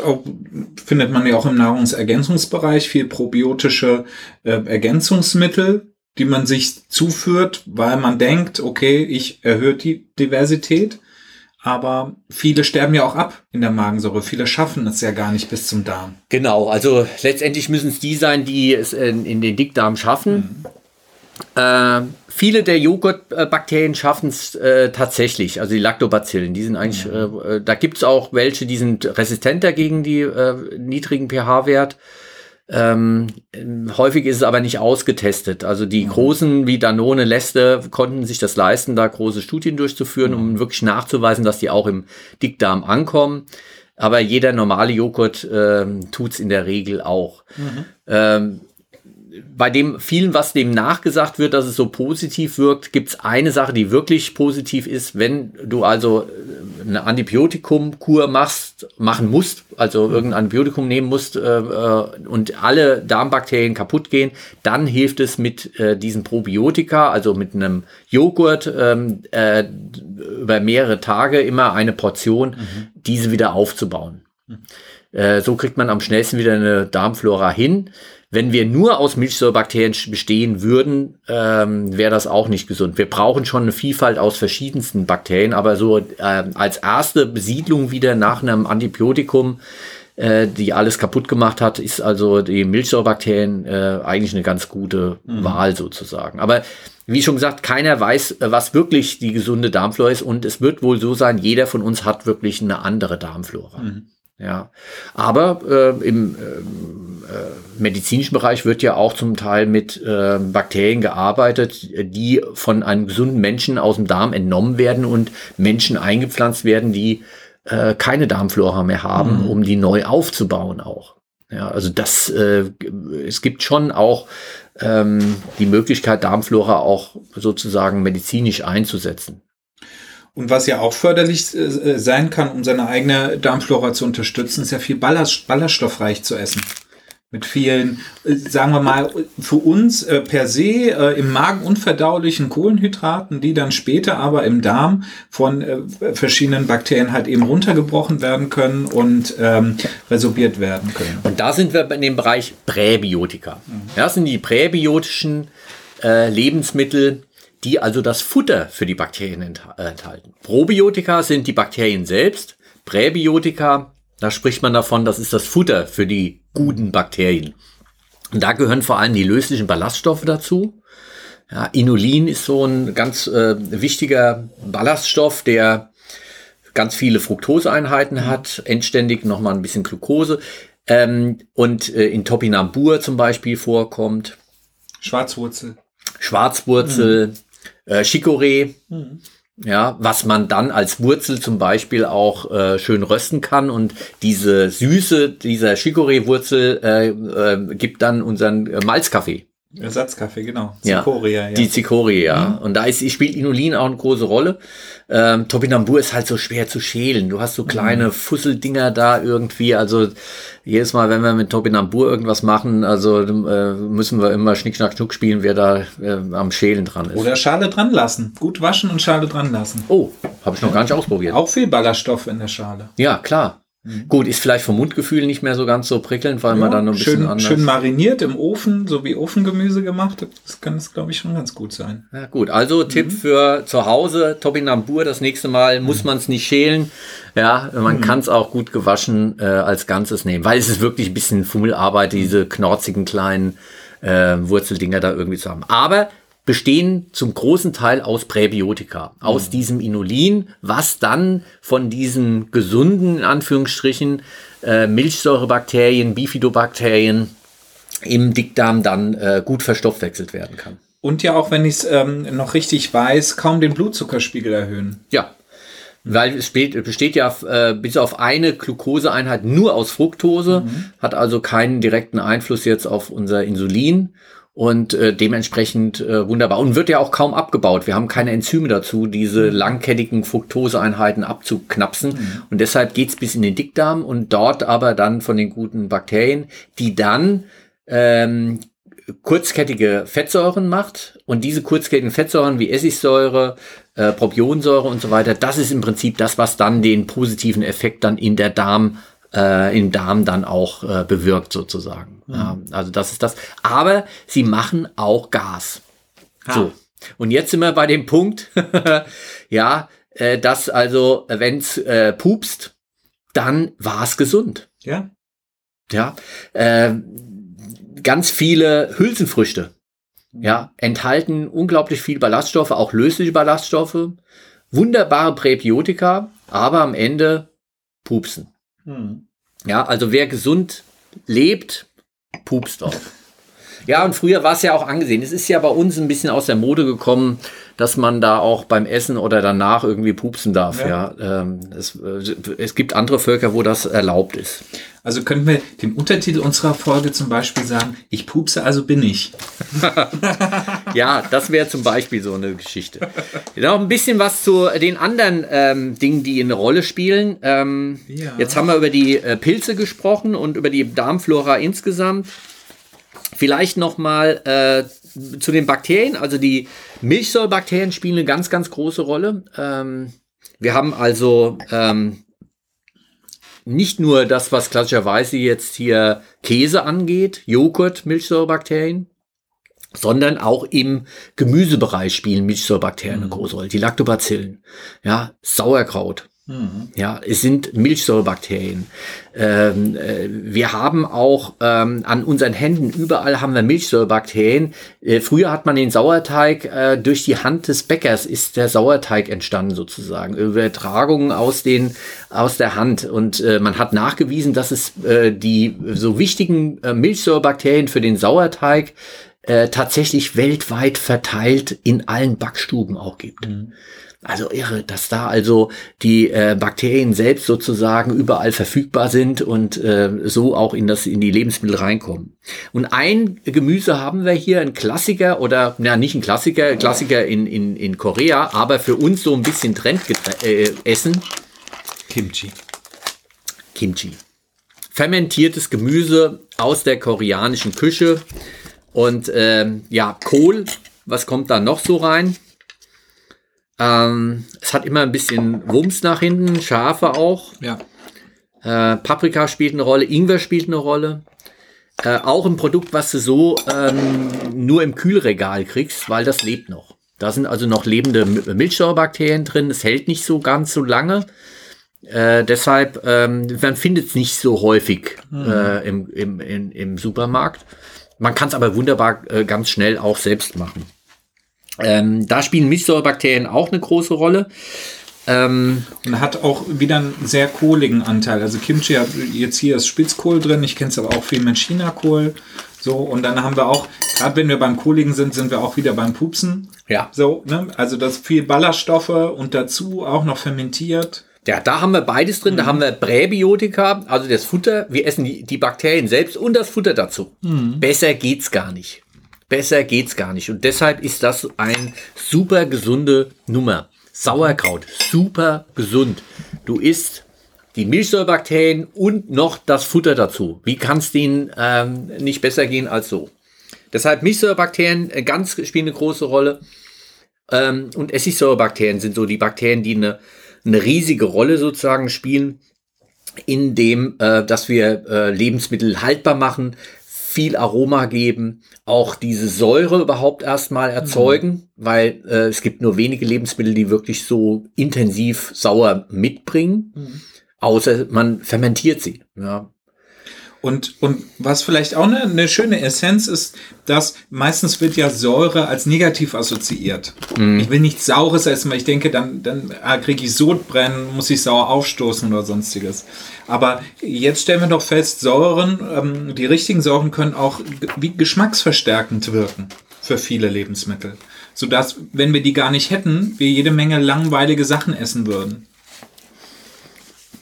findet man ja auch im Nahrungsergänzungsbereich, viel probiotische äh, Ergänzungsmittel, die man sich zuführt, weil man denkt, okay, ich erhöhe die Diversität. Aber viele sterben ja auch ab in der Magensäure. Viele schaffen es ja gar nicht bis zum Darm. Genau, also letztendlich müssen es die sein, die es in, in den Dickdarm schaffen. Mhm. Äh, viele der Joghurtbakterien schaffen es äh, tatsächlich, also die Lactobacillen, die sind eigentlich, mhm. äh, da gibt es auch welche, die sind resistenter gegen die äh, niedrigen pH-Wert. Ähm, häufig ist es aber nicht ausgetestet. Also die mhm. großen wie Danone, Leste konnten sich das leisten, da große Studien durchzuführen, mhm. um wirklich nachzuweisen, dass die auch im Dickdarm ankommen. Aber jeder normale Joghurt ähm, tut es in der Regel auch. Mhm. Ähm, bei dem vielen, was dem nachgesagt wird, dass es so positiv wirkt, gibt es eine Sache, die wirklich positiv ist. Wenn du also äh, eine Antibiotikumkur machst, machen musst, also irgendein Antibiotikum nehmen musst äh, äh, und alle Darmbakterien kaputt gehen, dann hilft es mit äh, diesen Probiotika, also mit einem Joghurt ähm, äh, über mehrere Tage immer eine Portion, mhm. diese wieder aufzubauen. Mhm. Äh, so kriegt man am schnellsten wieder eine Darmflora hin. Wenn wir nur aus Milchsäurebakterien bestehen würden, ähm, wäre das auch nicht gesund. Wir brauchen schon eine Vielfalt aus verschiedensten Bakterien, aber so äh, als erste Besiedlung wieder nach einem Antibiotikum, äh, die alles kaputt gemacht hat, ist also die Milchsäurebakterien äh, eigentlich eine ganz gute mhm. Wahl sozusagen. Aber wie schon gesagt, keiner weiß, äh, was wirklich die gesunde Darmflora ist und es wird wohl so sein, jeder von uns hat wirklich eine andere Darmflora. Mhm. Ja, aber äh, im äh, medizinischen Bereich wird ja auch zum Teil mit äh, Bakterien gearbeitet, die von einem gesunden Menschen aus dem Darm entnommen werden und Menschen eingepflanzt werden, die äh, keine Darmflora mehr haben, mhm. um die neu aufzubauen auch. Ja, also das, äh, es gibt schon auch ähm, die Möglichkeit, Darmflora auch sozusagen medizinisch einzusetzen. Und was ja auch förderlich äh, sein kann, um seine eigene Darmflora zu unterstützen, ist ja viel ballast, ballaststoffreich zu essen. Mit vielen, äh, sagen wir mal, für uns äh, per se äh, im Magen unverdaulichen Kohlenhydraten, die dann später aber im Darm von äh, verschiedenen Bakterien halt eben runtergebrochen werden können und ähm, resorbiert werden können. Und da sind wir in dem Bereich Präbiotika. Mhm. Das sind die präbiotischen äh, Lebensmittel, die also das Futter für die Bakterien enthalten. Probiotika sind die Bakterien selbst. Präbiotika, da spricht man davon, das ist das Futter für die guten Bakterien. Und da gehören vor allem die löslichen Ballaststoffe dazu. Ja, Inulin ist so ein ganz äh, wichtiger Ballaststoff, der ganz viele Fructoseeinheiten hat, endständig nochmal ein bisschen Glucose ähm, und äh, in Topinambur zum Beispiel vorkommt. Schwarzwurzel. Schwarzwurzel, mhm äh, Chicorée. Mhm. Ja, was man dann als Wurzel zum Beispiel auch äh, schön rösten kann und diese Süße dieser Chicorée-Wurzel äh, äh, gibt dann unseren äh, Malzkaffee. Ersatzkaffee, genau. Zikoria, ja. Die Zikoria, ja. Mhm. Und da ist, spielt Inulin auch eine große Rolle. Ähm, Topinambur ist halt so schwer zu schälen. Du hast so kleine mhm. Fusseldinger da irgendwie. Also jedes Mal, wenn wir mit Topinambur irgendwas machen, also äh, müssen wir immer Schnick, Schnack, Schnuck spielen, wer da äh, am Schälen dran ist. Oder Schale dran lassen. Gut waschen und Schale dran lassen. Oh, habe ich noch gar nicht ausprobiert. Auch viel Ballaststoff in der Schale. Ja, klar. Mhm. Gut, ist vielleicht vom Mundgefühl nicht mehr so ganz so prickelnd, weil ja, man dann ein bisschen schön, anders... Schön mariniert im Ofen, so wie Ofengemüse gemacht. Das kann es, glaube ich, schon ganz gut sein. Ja, gut. Also mhm. Tipp für zu Hause, Topinambur, das nächste Mal mhm. muss man es nicht schälen. Ja, man mhm. kann es auch gut gewaschen äh, als Ganzes nehmen, weil es ist wirklich ein bisschen Fummelarbeit, diese knorzigen kleinen äh, Wurzeldinger da irgendwie zu haben. Aber bestehen zum großen Teil aus Präbiotika, aus mhm. diesem Inulin, was dann von diesen gesunden, in Anführungsstrichen, äh, Milchsäurebakterien, Bifidobakterien im Dickdarm dann äh, gut verstoffwechselt werden kann. Und ja auch, wenn ich es ähm, noch richtig weiß, kaum den Blutzuckerspiegel erhöhen. Ja, weil es besteht ja äh, bis auf eine Glukoseeinheit nur aus Fructose, mhm. hat also keinen direkten Einfluss jetzt auf unser Insulin und äh, dementsprechend äh, wunderbar. Und wird ja auch kaum abgebaut. Wir haben keine Enzyme dazu, diese mhm. langkettigen Fructoseeinheiten abzuknapsen. Mhm. Und deshalb geht's bis in den Dickdarm und dort aber dann von den guten Bakterien, die dann ähm, kurzkettige Fettsäuren macht. Und diese kurzkettigen Fettsäuren wie Essigsäure, äh, Propionsäure und so weiter, das ist im Prinzip das, was dann den positiven Effekt dann in der Darm äh, im Darm dann auch äh, bewirkt sozusagen. Mhm. Also das ist das. Aber sie machen auch Gas. Ha. So. Und jetzt sind wir bei dem Punkt, ja, äh, dass also, wenn's äh, pupst, dann war's gesund. Ja. Ja. Äh, ganz viele Hülsenfrüchte. Ja, enthalten unglaublich viel Ballaststoffe, auch lösliche Ballaststoffe, wunderbare Präbiotika, aber am Ende pupsen. Hm. Ja, also wer gesund lebt, auch. Ja, und früher war es ja auch angesehen. Es ist ja bei uns ein bisschen aus der Mode gekommen, dass man da auch beim Essen oder danach irgendwie pupsen darf. Ja, ja. Ähm, es, äh, es gibt andere Völker, wo das erlaubt ist. Also könnten wir dem Untertitel unserer Folge zum Beispiel sagen, ich pupse, also bin ich. ja, das wäre zum Beispiel so eine Geschichte. Noch ein bisschen was zu den anderen ähm, Dingen, die eine Rolle spielen. Ähm, ja. Jetzt haben wir über die äh, Pilze gesprochen und über die Darmflora insgesamt. Vielleicht noch mal äh, zu den Bakterien. Also die Milchsäurebakterien spielen eine ganz, ganz große Rolle. Ähm, wir haben also ähm, nicht nur das, was klassischerweise jetzt hier Käse angeht, Joghurt, Milchsäurebakterien, sondern auch im Gemüsebereich spielen Milchsäurebakterien mhm. eine große Rolle. Die Lactobacillen, ja, Sauerkraut, Mhm. Ja, es sind Milchsäurebakterien. Ähm, äh, wir haben auch ähm, an unseren Händen, überall haben wir Milchsäurebakterien. Äh, früher hat man den Sauerteig, äh, durch die Hand des Bäckers ist der Sauerteig entstanden sozusagen. Übertragungen aus, den, aus der Hand. Und äh, man hat nachgewiesen, dass es äh, die so wichtigen äh, Milchsäurebakterien für den Sauerteig tatsächlich weltweit verteilt in allen Backstuben auch gibt. Mhm. Also irre, dass da also die äh, Bakterien selbst sozusagen überall verfügbar sind und äh, so auch in das in die Lebensmittel reinkommen. Und ein Gemüse haben wir hier, ein Klassiker oder na nicht ein Klassiker, Klassiker in in in Korea, aber für uns so ein bisschen Trend äh, Essen. Kimchi. Kimchi. Fermentiertes Gemüse aus der koreanischen Küche und ähm, ja Kohl. Was kommt da noch so rein? Ähm, es hat immer ein bisschen Wumms nach hinten, Schafe auch. Ja. Äh, Paprika spielt eine Rolle, Ingwer spielt eine Rolle. Äh, auch ein Produkt, was du so ähm, nur im Kühlregal kriegst, weil das lebt noch. Da sind also noch lebende Milchsäurebakterien drin. Es hält nicht so ganz so lange. Äh, deshalb, ähm, man findet es nicht so häufig mhm. äh, im, im, in, im Supermarkt. Man kann es aber wunderbar äh, ganz schnell auch selbst machen. Ähm, da spielen Milchsäurebakterien auch eine große Rolle. Ähm, und hat auch wieder einen sehr kohligen Anteil. Also Kimchi hat jetzt hier das Spitzkohl drin, ich kenne es aber auch viel mit Chinakohl. So, und dann haben wir auch, gerade wenn wir beim Kohligen sind, sind wir auch wieder beim Pupsen. Ja. So, ne? Also das viel Ballaststoffe und dazu auch noch fermentiert. Ja, da haben wir beides drin. Mhm. Da haben wir Präbiotika, also das Futter. Wir essen die, die Bakterien selbst und das Futter dazu. Mhm. Besser geht's gar nicht. Besser geht's gar nicht. Und deshalb ist das ein super gesunde Nummer. Sauerkraut, super gesund. Du isst die Milchsäurebakterien und noch das Futter dazu. Wie kann es denen ähm, nicht besser gehen als so? Deshalb Milchsäurebakterien äh, ganz spielen eine große Rolle. Ähm, und Essigsäurebakterien sind so die Bakterien, die eine, eine riesige Rolle sozusagen spielen, in dem, äh, dass wir äh, Lebensmittel haltbar machen, viel Aroma geben, auch diese Säure überhaupt erstmal erzeugen, mhm. weil äh, es gibt nur wenige Lebensmittel, die wirklich so intensiv sauer mitbringen, mhm. außer man fermentiert sie. Ja. Und, und was vielleicht auch eine, eine schöne Essenz ist, dass meistens wird ja Säure als negativ assoziiert. Mm. Ich will nichts Saures essen, weil ich denke, dann, dann ah, kriege ich Sodbrennen, muss ich sauer aufstoßen oder sonstiges. Aber jetzt stellen wir doch fest, Säuren, ähm, die richtigen Säuren können auch wie geschmacksverstärkend wirken für viele Lebensmittel. Sodass, wenn wir die gar nicht hätten, wir jede Menge langweilige Sachen essen würden.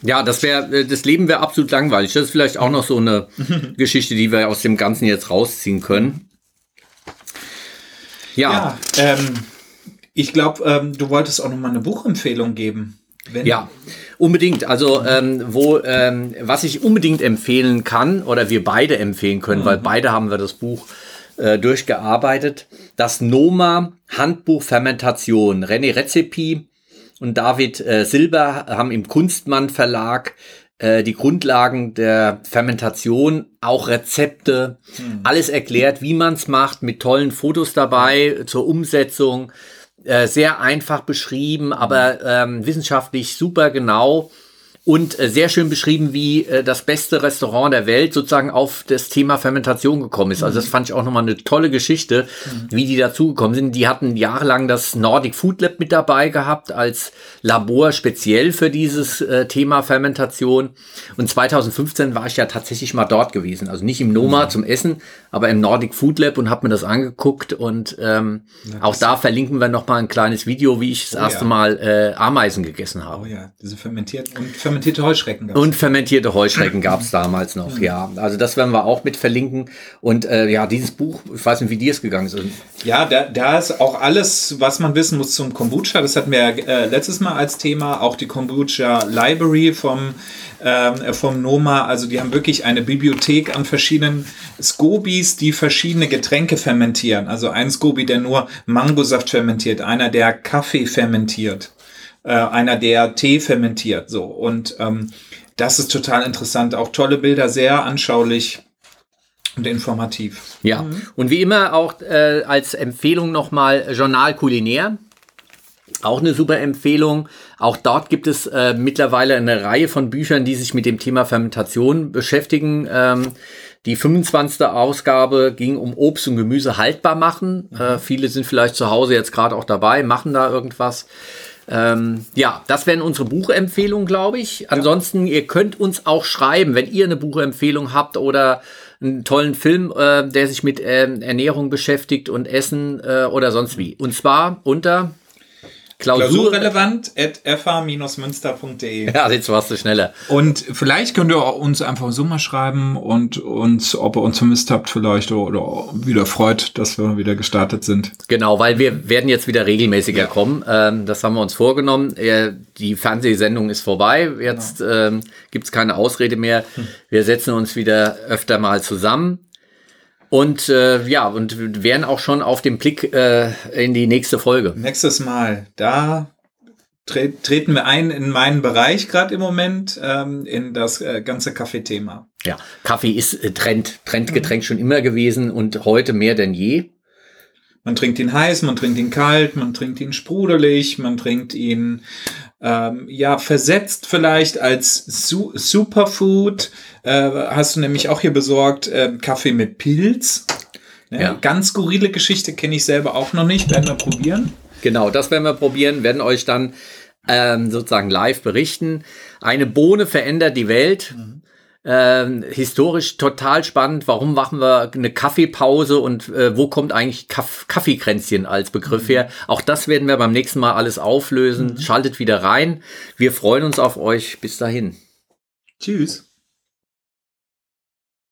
Ja, das wäre, äh, das Leben wäre absolut langweilig. Das ist vielleicht auch noch so eine Geschichte, die wir aus dem Ganzen jetzt rausziehen können. Ja. ja ähm, ich glaube, ähm, du wolltest auch noch mal eine Buchempfehlung geben. ja, unbedingt. Also ähm, wo, ähm, was ich unbedingt empfehlen kann oder wir beide empfehlen können, mhm. weil beide haben wir das Buch äh, durchgearbeitet. Das Noma Handbuch Fermentation. René Rezepi und David äh, Silber haben im Kunstmann Verlag äh, die Grundlagen der Fermentation, auch Rezepte, mhm. alles erklärt, wie man es macht, mit tollen Fotos dabei zur Umsetzung. Äh, sehr einfach beschrieben, aber ähm, wissenschaftlich super genau und äh, sehr schön beschrieben, wie äh, das beste Restaurant der Welt sozusagen auf das Thema Fermentation gekommen ist. Also das fand ich auch nochmal eine tolle Geschichte, mhm. wie die dazugekommen sind. Die hatten jahrelang das Nordic Food Lab mit dabei gehabt als Labor speziell für dieses äh, Thema Fermentation. Und 2015 war ich ja tatsächlich mal dort gewesen. Also nicht im Noma mhm. zum Essen, aber im Nordic Food Lab und habe mir das angeguckt. Und ähm, ja, auch da verlinken wir nochmal ein kleines Video, wie ich das oh, erste ja. Mal äh, Ameisen gegessen habe. Oh ja, diese fermentierten und fermentierte Heuschrecken gab's. Und fermentierte Heuschrecken gab es damals noch, ja. Also das werden wir auch mit verlinken. Und äh, ja, dieses Buch, ich weiß nicht, wie dir es gegangen ist. Ja, da, da ist auch alles, was man wissen muss zum Kombucha. Das hatten wir äh, letztes Mal als Thema, auch die Kombucha Library vom, äh, vom Noma. Also die haben wirklich eine Bibliothek an verschiedenen Scobis, die verschiedene Getränke fermentieren. Also ein Scoby, der nur Mangosaft fermentiert, einer, der Kaffee fermentiert äh, einer, der Tee fermentiert. So und ähm, das ist total interessant. Auch tolle Bilder, sehr anschaulich und informativ. Ja, mhm. und wie immer auch äh, als Empfehlung nochmal Journal Kulinär. Auch eine super Empfehlung. Auch dort gibt es äh, mittlerweile eine Reihe von Büchern, die sich mit dem Thema Fermentation beschäftigen. Ähm, die 25. Ausgabe ging um Obst und Gemüse haltbar machen. Mhm. Äh, viele sind vielleicht zu Hause jetzt gerade auch dabei, machen da irgendwas. Ähm, ja, das wären unsere Buchempfehlungen, glaube ich. Ansonsten, ihr könnt uns auch schreiben, wenn ihr eine Buchempfehlung habt oder einen tollen Film, äh, der sich mit äh, Ernährung beschäftigt und Essen äh, oder sonst wie. Und zwar unter Klausurrelevant at fa-münster.de. Ja, jetzt warst du schneller. Und vielleicht könnt ihr uns einfach so mal schreiben und uns, ob ihr uns vermisst habt vielleicht oder, wieder freut, dass wir wieder gestartet sind. Genau, weil wir werden jetzt wieder regelmäßiger ja. kommen. Ähm, das haben wir uns vorgenommen. Äh, die Fernsehsendung ist vorbei. Jetzt genau. ähm, gibt es keine Ausrede mehr. Hm. Wir setzen uns wieder öfter mal zusammen. Und äh, ja, und wären auch schon auf dem Blick äh, in die nächste Folge. Nächstes Mal, da tre treten wir ein in meinen Bereich gerade im Moment, ähm, in das äh, ganze Kaffeethema. Ja, Kaffee ist äh, Trend, Trendgetränk mhm. schon immer gewesen und heute mehr denn je. Man trinkt ihn heiß, man trinkt ihn kalt, man trinkt ihn sprudelig, man trinkt ihn ähm, ja versetzt vielleicht als Su Superfood. Äh, hast du nämlich auch hier besorgt äh, Kaffee mit Pilz. Ja, ja. Ganz skurrile Geschichte kenne ich selber auch noch nicht. Werden wir probieren. Genau, das werden wir probieren. Werden euch dann ähm, sozusagen live berichten. Eine Bohne verändert die Welt. Mhm. Ähm, historisch total spannend. Warum machen wir eine Kaffeepause und äh, wo kommt eigentlich Kaff Kaffeekränzchen als Begriff mhm. her? Auch das werden wir beim nächsten Mal alles auflösen. Mhm. Schaltet wieder rein. Wir freuen uns auf euch. Bis dahin. Tschüss.